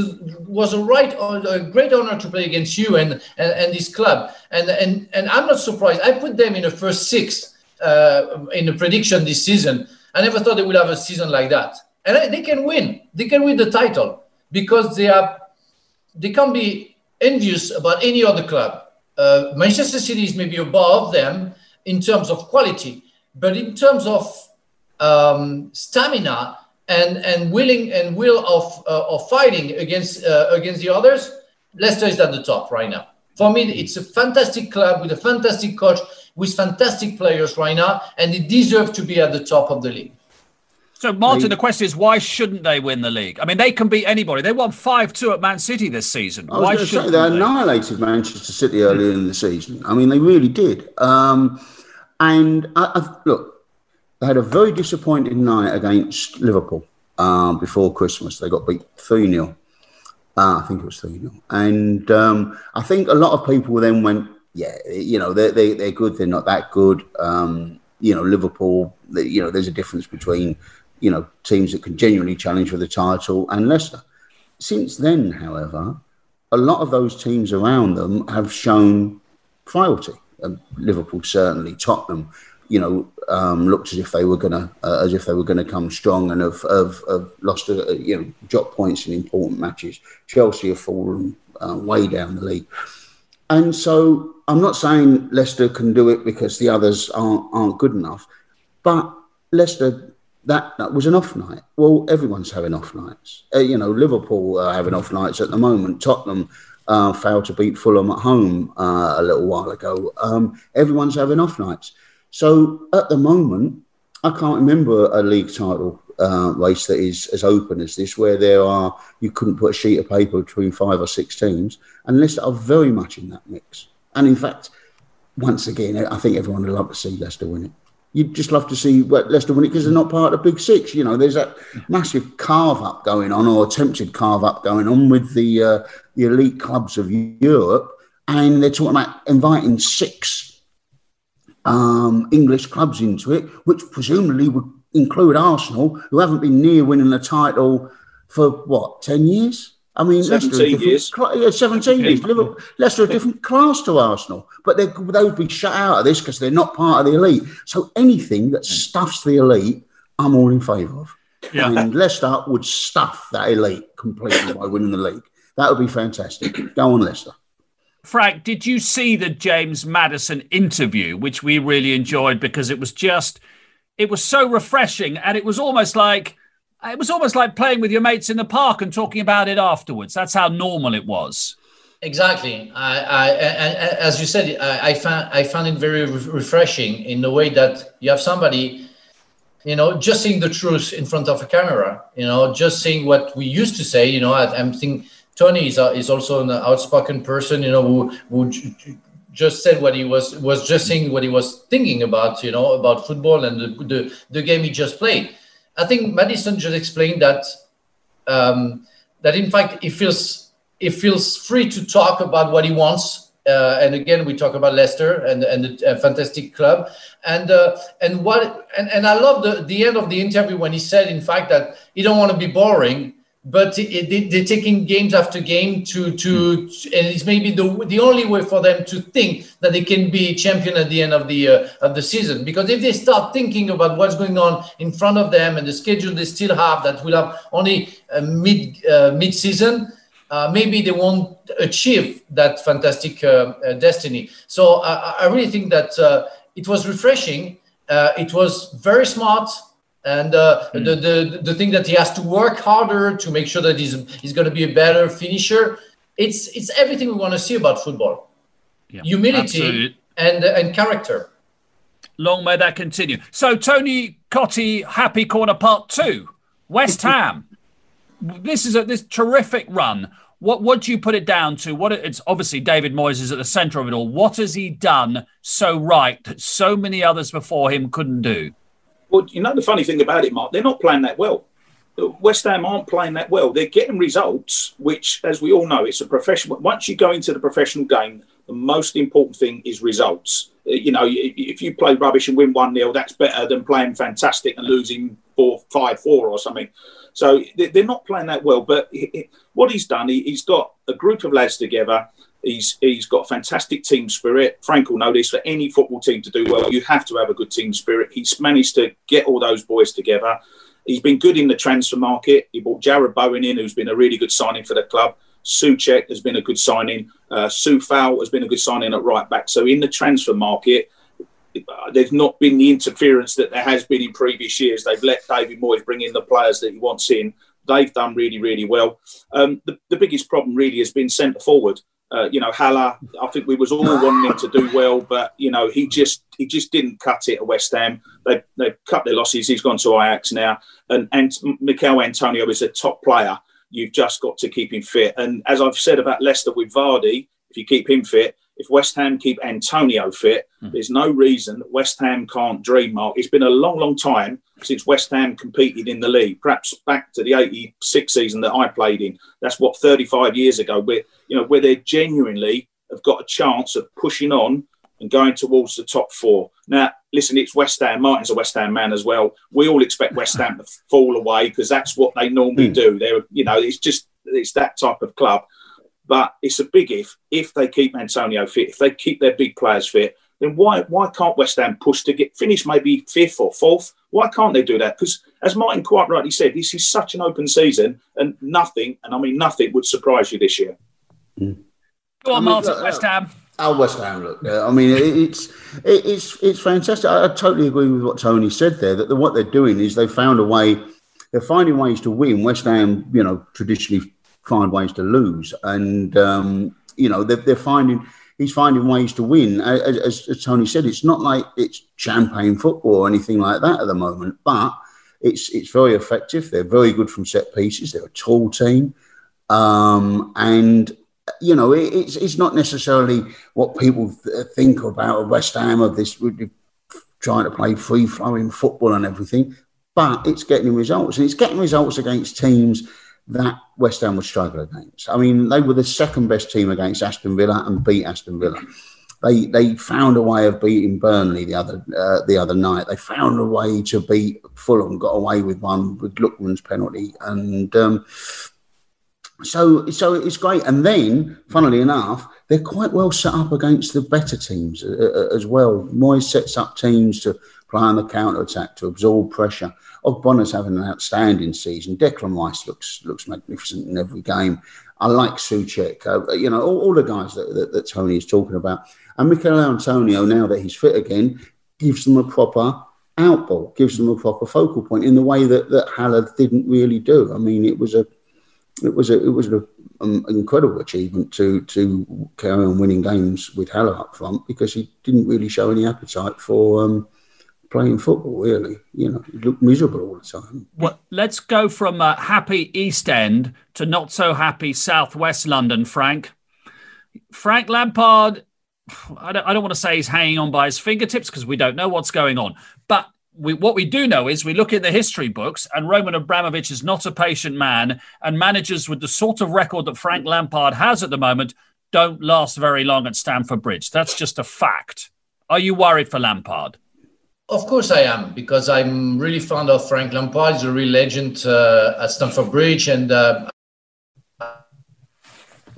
B: was a right, a great honor to play against you and, and, and this club. And, and, and I'm not surprised. I put them in the first six uh, in the prediction this season. I never thought they would have a season like that. And they can win. They can win the title because they are. They can't be envious about any other club. Uh, Manchester City is maybe above them in terms of quality, but in terms of um, stamina, and and willing and will of uh, of fighting against uh, against the others, Leicester is at the top right now. For me, it's a fantastic club with a fantastic coach with fantastic players right now, and they deserve to be at the top of the league.
A: So, Martin, the question is, why shouldn't they win the league? I mean, they can beat anybody. They won 5 2 at Man City this season. Why should
D: they? They annihilated Manchester City earlier in the season. I mean, they really did. Um, and I, I, look, they had a very disappointing night against Liverpool um, before Christmas. They got beat 3 0. Uh, I think it was 3 0. And um, I think a lot of people then went, yeah, you know, they're, they, they're good, they're not that good. Um, you know, Liverpool, they, you know, there's a difference between, you know, teams that can genuinely challenge for the title and Leicester. Since then, however, a lot of those teams around them have shown frailty. Um, Liverpool certainly, Tottenham, you know, um, looked as if they were gonna uh, as if they were gonna come strong and have, have, have lost a, you know drop points in important matches. Chelsea have fallen uh, way down the league, and so I'm not saying Leicester can do it because the others aren't aren't good enough, but Leicester. That, that was an off night. Well, everyone's having off nights. Uh, you know, Liverpool are having off nights at the moment. Tottenham uh, failed to beat Fulham at home uh, a little while ago. Um, everyone's having off nights. So at the moment, I can't remember a league title uh, race that is as open as this, where there are you couldn't put a sheet of paper between five or six teams, and Leicester are very much in that mix. And in fact, once again, I think everyone would love to see Leicester win it. You'd just love to see Leicester win it because they're not part of the Big Six. You know, there's that massive carve up going on, or attempted carve up going on with the uh, the elite clubs of Europe and they're talking about inviting six um, English clubs into it, which presumably would include Arsenal, who haven't been near winning the title for what ten years. I mean,
C: 17 years.
D: yeah, 17 years. Liverpool, Leicester are a different class to Arsenal, but they would be shut out of this because they're not part of the elite. So anything that stuffs the elite, I'm all in favour of. Yeah. And Leicester would stuff that elite completely by winning the league. That would be fantastic. Go on, Leicester.
A: Frank, did you see the James Maddison interview, which we really enjoyed because it was just, it was so refreshing and it was almost like, it was almost like playing with your mates in the park and talking about it afterwards. That's how normal it was.
B: Exactly. I, I, and, as you said, I, I, found I found it very refreshing in the way that you have somebody, you know, just seeing the truth in front of a camera. You know, just saying what we used to say. You know, I, am thinking Tony is, is also an outspoken person. You know, who, who just said what he was was just saying what he was thinking about. You know, about football and the the, the game he just played I think Maddison just explained that um, that in fact he feels he feels free to talk about what he wants. Uh, and again, we talk about Leicester and and the uh, fantastic club, and uh, and what and, and I love the the end of the interview when he said, in fact, that he don't want to be boring, but they're taking games after game to to and it's maybe the the only way for them to think that they can be champion at the end of the uh, of the season. Because if they start thinking about what's going on in front of them and the schedule they still have that will have only mid uh, mid season uh, maybe they won't achieve that fantastic uh, uh, destiny. So I, I, really think that uh, it was refreshing. It was very smart and uh, mm. the, the the thing that he has to work harder to make sure that he's he's going to be a better finisher. It's it's everything we want to see about football. Yeah, Humility absolutely. and and character.
A: Long may that continue. So Tony Cottee, happy corner part two, West Ham. (laughs) this is a this terrific run. What what do you put it down to? What it's obviously David Moyes is at the centre of it all. What has he done so right that so many others before him couldn't do?
C: Well, you know the funny thing about it, Mark, they're not playing that well. West Ham aren't playing that well. They're getting results, which, as we all know, it's a professional. Once you go into the professional game, the most important thing is results. Uh, you know, if you play rubbish and win one 0 that's better than playing fantastic and losing four, five, four, or something. So they're not playing that well. But what he's done, he's got a group of lads together He's he's got fantastic team spirit. Frank will know this. For any football team to do well, you have to have a good team spirit. He's managed to get all those boys together. He's been good in the transfer market. He brought Jarrod Bowen in, who's been a really good signing for the club. Soucek has been a good signing. Uh, Coufal has been a good signing at right back. So in the transfer market, uh, there's not been the interference that there has been in previous years. They've let David Moyes bring in the players that he wants in. They've done really, really well. Um, the, the biggest problem really has been centre forward. Uh, you know, Haller, I think we was all wanting him to do well, but you know, he just he just didn't cut it at West Ham. They they cut their losses. He's gone to Ajax now, and and Michail Antonio is a top player. You've just got to keep him fit. And as I've said about Leicester with Vardy, if you keep him fit, if West Ham keep Antonio fit, mm. there's no reason that West Ham can't dream. Mark, it's been a long, long time since West Ham competed in the league. Perhaps back to the '86 season that I played in. That's what 35 years ago. Where you know where they genuinely have got a chance of pushing on and going towards the top four. Now, listen, it's West Ham. Martin's a West Ham man as well. We all expect West Ham to (laughs) fall away because that's what they normally mm. do. They're, you know, it's just it's that type of club. But it's a big if. If they keep Antonio fit, if they keep their big players fit, then why why can't West Ham push to get finish maybe fifth or fourth? Why can't they do that? Because as Martin quite rightly said, this is such an open season, and nothing, and I mean nothing, would surprise you this year.
A: Mm. Go on, I mean, Martin, uh, West Ham.
D: Oh, West Ham. Look, I mean, it's it's it's fantastic. I, I, totally agree with what Tony said there. That the, what they're doing is they found a way. They're finding ways to win. West Ham, you know, traditionally find ways to lose, and um, you know they're, they're, finding he's finding ways to win. As, as, Tony said, it's not like it's champagne football or anything like that at the moment, but it's it's very effective. They're very good from set pieces. They're a tall team, um, and you know it, it's it's not necessarily what people th- think about West Ham of this trying to play free flowing football and everything, but it's getting results, and it's getting results against teams that West Ham would struggle against. I mean, they were the second best team against Aston Villa and beat Aston Villa. They they found a way of beating Burnley the other uh, the other night. They found a way to beat Fulham. Got away with one with Lookman's penalty, and um, so so it's great. And then, funnily enough, they're quite well set up against the better teams uh, uh as well. Moyes sets up teams to play on the counter attack to absorb pressure. Ogbonna's having an outstanding season. Declan Rice looks looks magnificent in every game. I like Soucek, uh, you know, all, all the guys that, that, that, Tony is talking about. And Michail Antonio, now that he's fit again, gives them a proper outball, gives them a proper focal point in the way that, that Haller didn't really do. I mean, it was a it was a it was an um, incredible achievement to to carry on winning games with Haller up front because he didn't really show any appetite for um, playing football, really. You know, he looked miserable all the time.
A: Well, let's go from happy East End to not so happy Southwest London, Frank. Frank Lampard, I don't, I don't want to say he's hanging on by his fingertips because we don't know what's going on. But we, what we do know is we look in the history books, and Roman Abramovich is not a patient man, and managers with the sort of record that Frank Lampard has at the moment don't last very long at Stamford Bridge. That's just a fact. Are you worried for Lampard?
B: Of course I am, because I'm really fond of Frank Lampard. He's a real legend uh, at Stamford Bridge, and uh,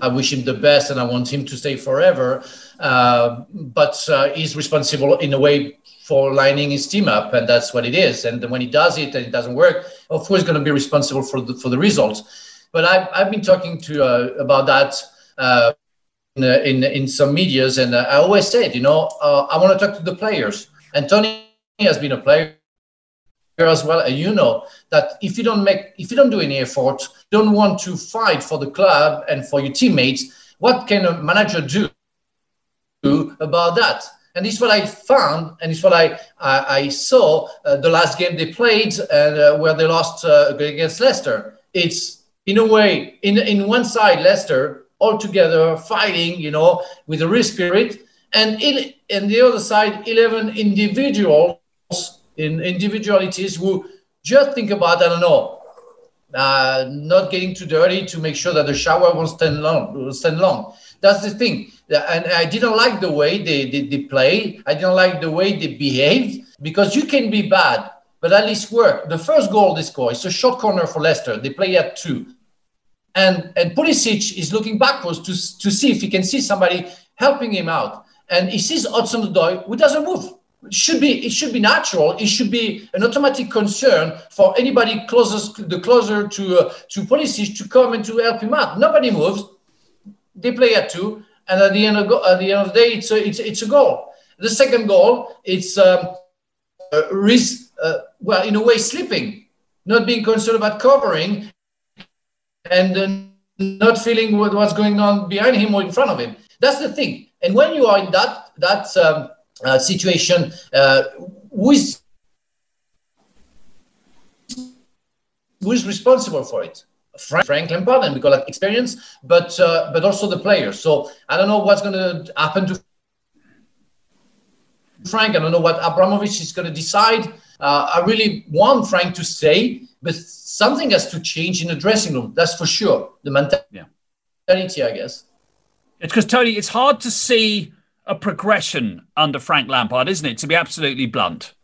B: I wish him the best, and I want him to stay forever. Uh, but uh, he's responsible in a way for lining his team up, and that's what it is. And when he does it and it doesn't work, of course, going to be responsible for the for the results. But I've, I've been talking to uh, about that uh, in, in, in some medias, and I always said, you know, I want to talk to the players. And Tony has been a player as well and you know that if you don't make if you don't do any effort don't want to fight for the club and for your teammates what can a manager do about that? And this is what i found and it's what i i, I saw uh, the last game they played and uh, where they lost uh, against leicester. It's in a way in in one side leicester all together fighting you know with a real spirit and in, in the other side 11 individuals in individualities who just think about, I don't know, uh, not getting too dirty to make sure that the shower won't stand long. Will stand long. That's the thing. And I didn't like the way they, they, they play. I didn't like the way they behaved because you can be bad, but at least work. The first goal they score is a short corner for Leicester. They play at two. And, and Pulisic is looking backwards to, to see if he can see somebody helping him out. And he sees Hudson-Odoi, who doesn't move should be it should be natural it should be an automatic concern for anybody closest the closer to uh, to Pulisic to come and to help him out. Nobody moves. They play at two and at the end of go- at the end of the day it's a, it's, it's a goal. The second goal it's um, uh, risk uh, well in a way sleeping not being concerned about covering and uh, not feeling what, what's going on behind him or in front of him. That's the thing. And when you are in that that um, situation uh, who is who is responsible for it? Frank, Frank Lampard and because of experience but uh, but also the players. So I don't know what's going to happen to Frank. I don't know what Abramovich is going to decide. Uh, I really want Frank to stay but something has to change in the dressing room that's for sure. The mentality yeah. I guess.
A: It's because Tony it's hard to see a progression under Frank Lampard, isn't it? To be absolutely blunt.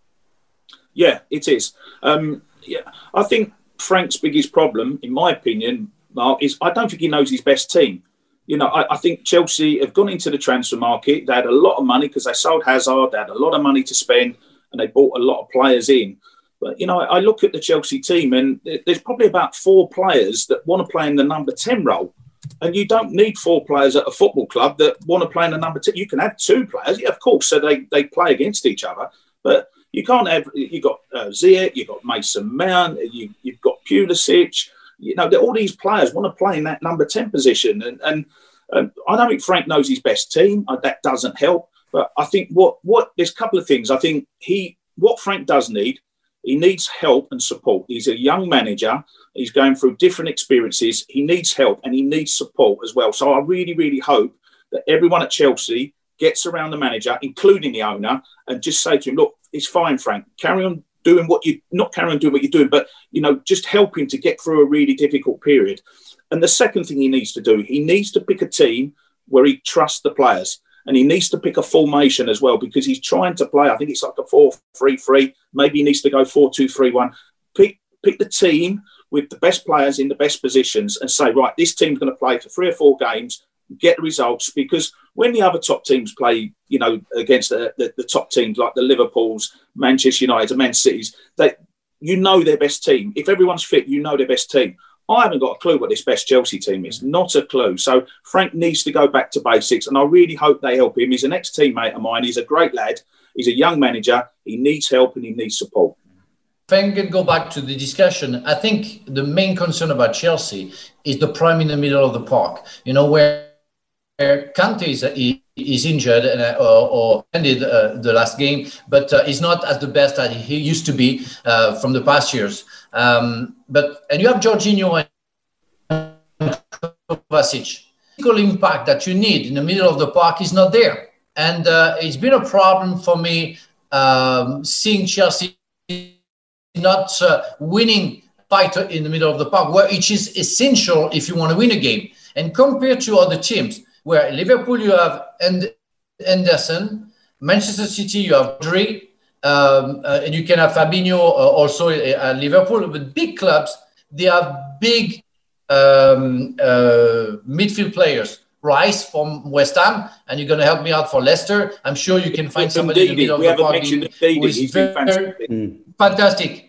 C: Yeah, it is. Um, yeah, I think Frank's biggest problem, in my opinion, Mark, is I don't think he knows his best team. You know, I, I think Chelsea have gone into the transfer market. They had a lot of money because they sold Hazard. They had a lot of money to spend, and they bought a lot of players in. But you know, I, I look at the Chelsea team, and there's probably about four players that want to play in the number ten role. And you don't need four players at a football club that want to play in a number two. You can have two players, yeah, of course, so they, they play against each other. But you can't have, you've got uh, Ziyech, you've got Mason Mount, you, you've got Pulisic. You know, all these players want to play in that number 10 position. And, and um, I don't think Frank knows his best team. Uh, that doesn't help. But I think what, what, there's a couple of things. I think he, what Frank does need, he needs help and support. He's a young manager. He's going through different experiences. He needs help and he needs support as well. So I really, really hope that everyone at Chelsea gets around the manager, including the owner, and just say to him, look, it's fine, Frank. Carry on doing what you not carrying doing what you're doing, but you know, just helping to get through a really difficult period. And the second thing he needs to do, he needs to pick a team where he trusts the players. And he needs to pick a formation as well because he's trying to play. I think it's like a 4 3 3. Maybe he needs to go 4 2 3 1. Pick, pick the team with the best players in the best positions and say, right, this team's going to play for three or four games, get results. Because when the other top teams play, you know, against the, the, the top teams like the Liverpools, Manchester United, and Man Cities, they, you know their best team. If everyone's fit, you know their best team. I haven't got a clue what this best Chelsea team is. Not a clue. So Frank needs to go back to basics, and I really hope they help him. He's an ex teammate of mine. He's a great lad. He's a young manager. He needs help and he needs support.
B: If I can go back to the discussion, I think the main concern about Chelsea is the prime in the middle of the park. You know where, where Kante is, is injured and, uh, or, or, ended uh, the last game, but uh, he's not as the best as he used to be uh, from the past years. Um, but and you have Jorginho and Kovacic. Physical impact that you need in the middle of the park is not there, and uh, it's been a problem for me um, seeing Chelsea not uh, winning fight in the middle of the park, where it is essential if you want to win a game. And compared to other teams, where Liverpool you have and Anderson, Manchester City you have Dre, um, uh, and you can have Fabinho uh, also at Liverpool. But big clubs, they have big um, uh, midfield players. Rice from West Ham, and you're going to help me out for Leicester. I'm sure you can find somebody
C: in the middle we of the park who is very, fantastic.
B: fantastic,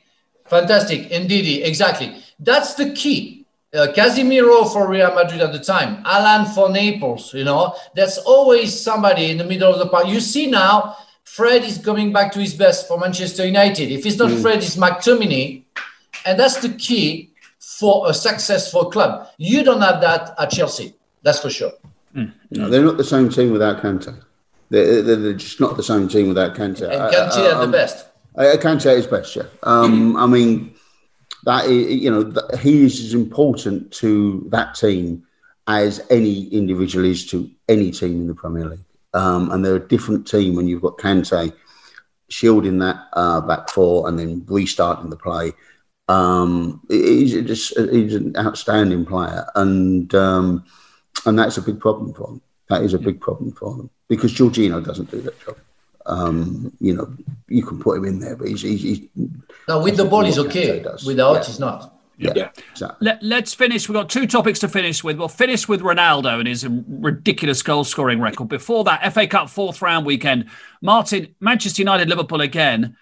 B: fantastic. Indeed, exactly. That's the key. Uh, Casemiro for Real Madrid at the time, Allan for Naples. You know, there's always somebody in the middle of the park. You see now, Fred is coming back to his best for Manchester United. If it's not mm. Fred, it's McTominay. And that's the key for a successful club. You don't have that at Chelsea. That's for sure.
D: Mm. No, they're not the same team without Kante. They're, they're, just not the same team without Kante.
B: And Kante the best.
D: Uh, Kante is best, yeah. Um, I mean, that you know, he is as important to that team as any individual is to any team in the Premier League. Um, and they're a different team when you've got Kante shielding that uh, back four and then restarting the play. Um, he's just he's an outstanding player, and um, and that's a big problem for them. That is a big problem for them because Jorginho doesn't do that job. Um, you know, you can put him in there, but he's, he's, he's
B: no with the ball he's okay. Without, yeah. he's not.
A: Yeah. yeah. Exactly. Let, us finish. We've got two topics to finish with. We'll finish with Ronaldo and his ridiculous goal scoring record. Before that, FA Cup fourth round weekend. Martin, Manchester United, Liverpool again.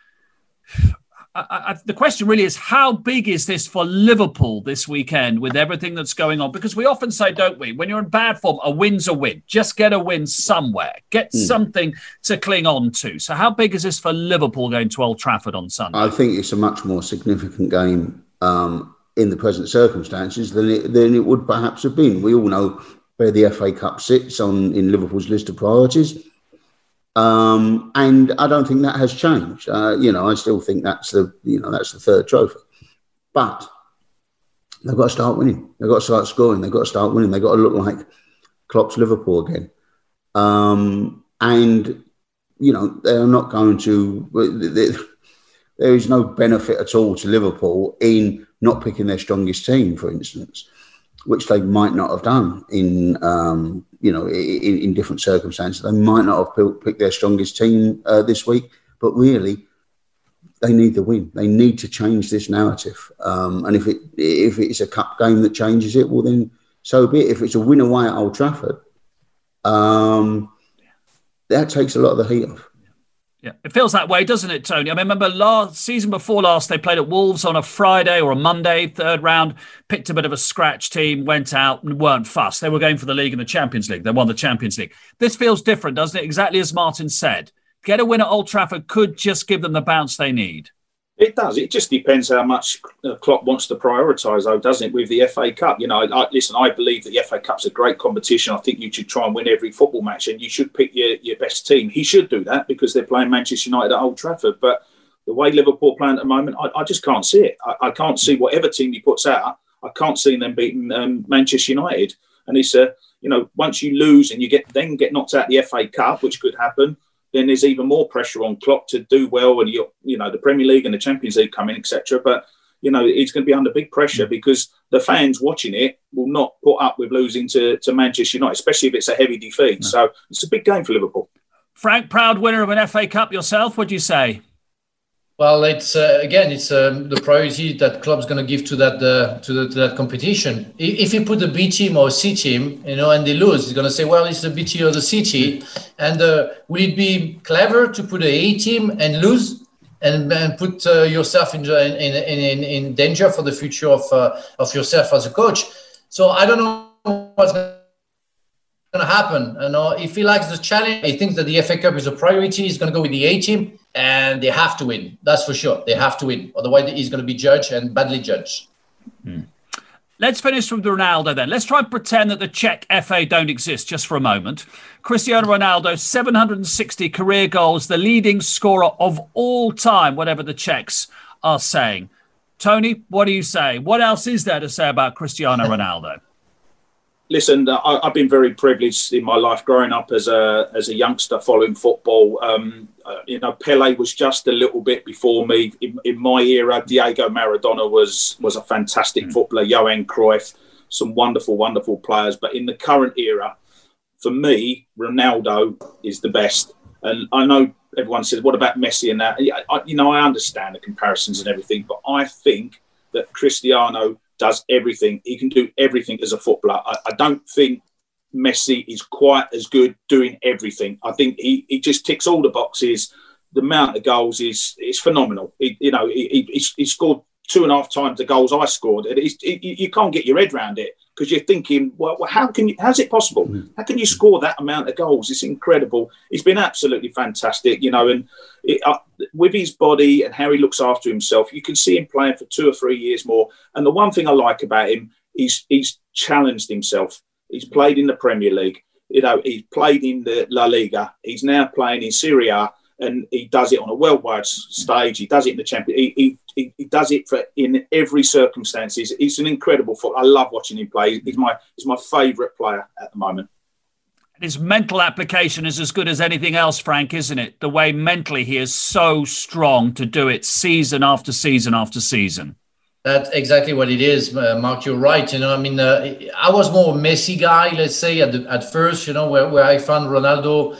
A: I, I, the question really is how big is this for Liverpool this weekend with everything that's going on? Because we often say, don't we, when you're in bad form, a win's a win. Just get a win somewhere, get mm. something to cling on to. So, how big is this for Liverpool going to Old Trafford on Sunday?
D: I think it's a much more significant game um, in the present circumstances than it, than it would perhaps have been. We all know where the FA Cup sits on in Liverpool's list of priorities. Um, and I don't think that has changed. Uh, you know, I still think that's the you know that's the third trophy, but they've got to start winning. They've got to start scoring. They've got to start winning. They've got to look like Klopp's Liverpool again. Um, and you know they're not going to. They, there is no benefit at all to Liverpool in not picking their strongest team, for instance which they might not have done in um, you know in, in, different circumstances. They might not have picked their strongest team uh, this week, but really they need the win. They need to change this narrative. Um, and if it if it's a cup game that changes it, well then so be it. If it's a win away at Old Trafford, um, that takes a lot of the heat off.
A: Yeah, it feels that way, doesn't it, Tony? I mean, remember last season before last, they played at Wolves on a Friday or a Monday, third round, picked a bit of a scratch team, went out and weren't fussed. They were going for the league and the Champions League. They won the Champions League. This feels different, doesn't it? Exactly as Martin said. Get a win at Old Trafford could just give them the bounce they need.
C: It does. It just depends how much uh, Klopp wants to prioritise, though, doesn't it? With the FA Cup, you know, I, listen. I believe that the FA Cup's a great competition. I think you should try and win every football match, and you should pick your, your best team. He should do that because they're playing Manchester United at Old Trafford. But the way Liverpool playing at the moment, I, I just can't see it. I, I, can't see whatever team he puts out. I can't see them beating um, Manchester United. And it's a, you know, once you lose and you get then get knocked out the FA Cup, which could happen, then there's even more pressure on Klopp to do well, and you you know the Premier League and the Champions League coming, etc. But you know he's going to be under big pressure because the fans watching it will not put up with losing to, to Manchester United, especially if it's a heavy defeat. No. So it's a big game for Liverpool.
A: Frank, proud winner of an FA Cup yourself. What do you say?
B: Well, it's uh, again, it's um, the priority that club's going to give to that uh, to, the, to, that competition. If you put a B team or C team, you know, and they lose, it's going to say, well, it's the B team or the C team. And uh, will it be clever to put a A team and lose and, and put uh, yourself in, in, in, in, danger for the future of uh, of yourself as a coach? So I don't know what's going to happen. You know, if he likes the challenge, he thinks that the FA Cup is a priority. He's going to go with the A team and they have to win. That's for sure. They have to win. Otherwise, he's going to be judged and badly judged.
A: Hmm. Let's finish with Ronaldo then. Let's try and pretend that the Czech FA don't exist just for a moment. Cristiano Ronaldo, 760 career goals, the leading scorer of all time, whatever the Czechs are saying. Tony, what do you say? What else is there to say about Cristiano (laughs) Ronaldo?
C: Listen, I, have been very privileged in my life growing up as a as a youngster following football. Um, uh, you know, Pele was just a little bit before me. In, in my era, Diego Maradona was was a fantastic mm. footballer. Johan Cruyff, some wonderful, wonderful players. But in the current era, for me, Ronaldo is the best. And I know everyone says, "What about Messi?" and that. I, you know, I understand the comparisons and everything, but I think that Cristiano does everything. He can do everything as a footballer. I, I, don't think Messi is quite as good doing everything. I think he, he just ticks all the boxes. The amount of goals is is phenomenal. He, you know, he, he, he scored two and a half times the goals I scored. It, it, you can't get your head around it because you're thinking, well, how can you? How's it possible? Mm. How can you score that amount of goals? It's incredible. He's been absolutely fantastic, you know, and it, uh, with his body and how he looks after himself, you can see him playing for two or three years more. And the one thing I like about him, he's he's challenged himself. He's played in the Premier League. You know, he's played in the La Liga. He's now playing in Serie A and he does it on a worldwide stage. He does it in the champion. He, he, he does it for in every circumstances. He's an incredible footballer. I love watching him play. He's my he's my favourite player at the moment.
A: His mental application is as good as anything else, Frank, isn't it? The way mentally he is so strong to do it season after season after season.
B: That's exactly what it is, uh, Mark. You're right. You know, I mean, uh, I was more a Messi guy, let's say, at, the, at first. You know, where, where I found Ronaldo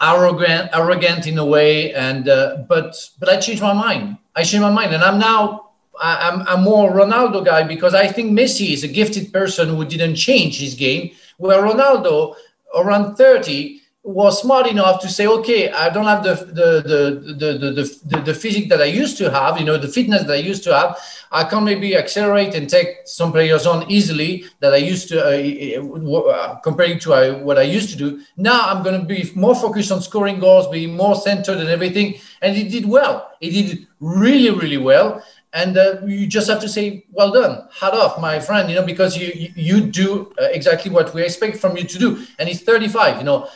B: arrogant, arrogant in a way. And uh, but but I changed my mind. I changed my mind, and I'm now I'm I'm more Ronaldo guy because I think Messi is a gifted person who didn't change his game, where Ronaldo around 30 was smart enough to say, okay, I don't have the the the the the, the, the physique that I used to have, you know, the fitness that I used to have. I can maybe accelerate and take some players on easily that I used to, uh, uh, comparing to uh, what I used to do. Now I'm going to be more focused on scoring goals, being more centered and everything. And he did well. He did really, really well. And uh, you just have to say, well done, hat off, my friend, you know, because you you, do uh, exactly what we expect from you to do. And he's 35, you know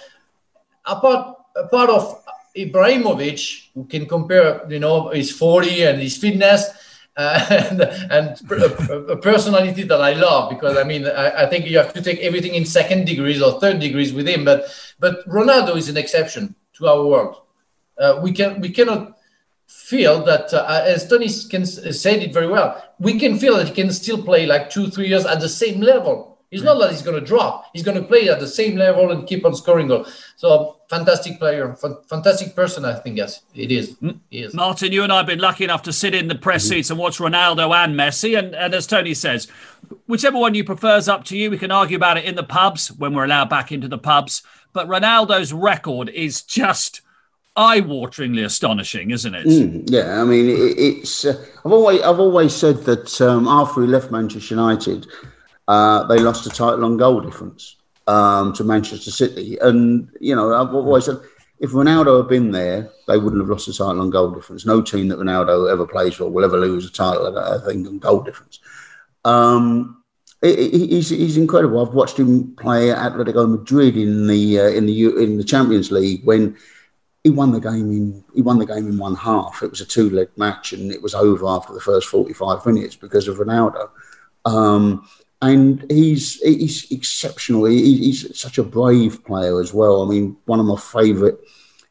B: a part, of Ibrahimovic, who can compare, you know, his 40 and his fitness, uh, (laughs) and, and a, a, personality that I love because I mean I, I, think you have to take everything in second degrees or third degrees with him. But but Ronaldo is an exception to our world. Uh, we can we cannot feel that uh, as Tony can said it very well. We can feel that he can still play like two three years at the same level He's not that he's going to drop. He's going to play at the same level and keep on scoring goals. So fantastic player, fantastic person. I think yes, it is. He is.
A: Martin, you and I have been lucky enough to sit in the press mm-hmm. seats and watch Ronaldo and Messi. And, and as Tony says, whichever one you prefer is up to you. We can argue about it in the pubs when we're allowed back into the pubs. But Ronaldo's record is just eye-wateringly astonishing, isn't it?
D: Mm, yeah, I mean, it, it's. Uh, I've always I've always said that um, after he left Manchester United uh, they lost the title on goal difference um, to Manchester City. And, you know, I've always said if Ronaldo had been there, they wouldn't have lost the title on goal difference. No team that Ronaldo ever plays for will ever lose a title, I think, on goal difference. Um, he's, he's incredible. I've watched him play at Atletico Madrid in the uh, in the in the Champions League when he won the game in he won the game in one half. It was a two leg match and it was over after the first forty five minutes because of Ronaldo. Um, and he's he's exceptional. He, he's such a brave player as well. I mean, one of my favourite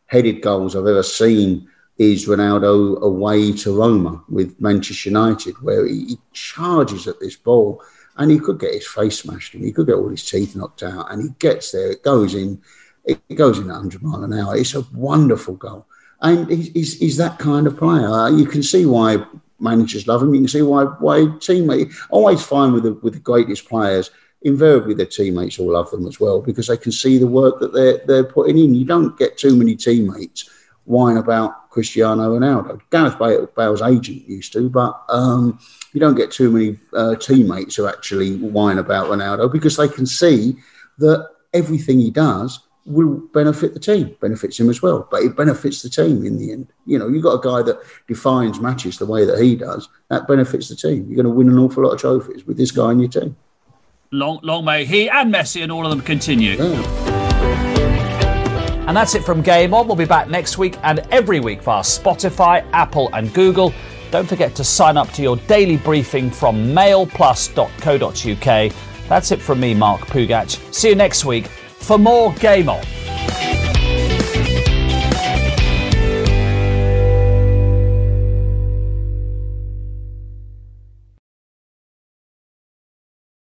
D: headed goals I've ever seen is Ronaldo away to Roma with Manchester United, where he, he charges at this ball and he could get his face smashed and he could get all his teeth knocked out and he gets there, it goes in, it goes in 100 mile an hour. It's a wonderful goal. And he's, he's, he's that kind of player. You can see why managers love him. You can see why why teammates always find with the, with the greatest players invariably their teammates all love them as well because they can see the work that they're they're putting in. You don't get too many teammates whine about Cristiano Ronaldo. Gareth Bale's agent used to, but um, you don't get too many uh, teammates who actually whine about Ronaldo because they can see that everything he does will benefit the team, benefits him as well, but it benefits the team in the end. You know, you've got a guy that defines matches the way that he does, that benefits the team. You're going to win an awful lot of trophies with this guy in your team.
A: Long, long may he and Messi and all of them continue.
D: Yeah.
A: And that's it from Game On. We'll be back next week and every week via Spotify, Apple, and Google. Don't forget to sign up to your daily briefing from mailplus.co.uk. That's it from me, Mark Pougatch. See you next week for more Game On.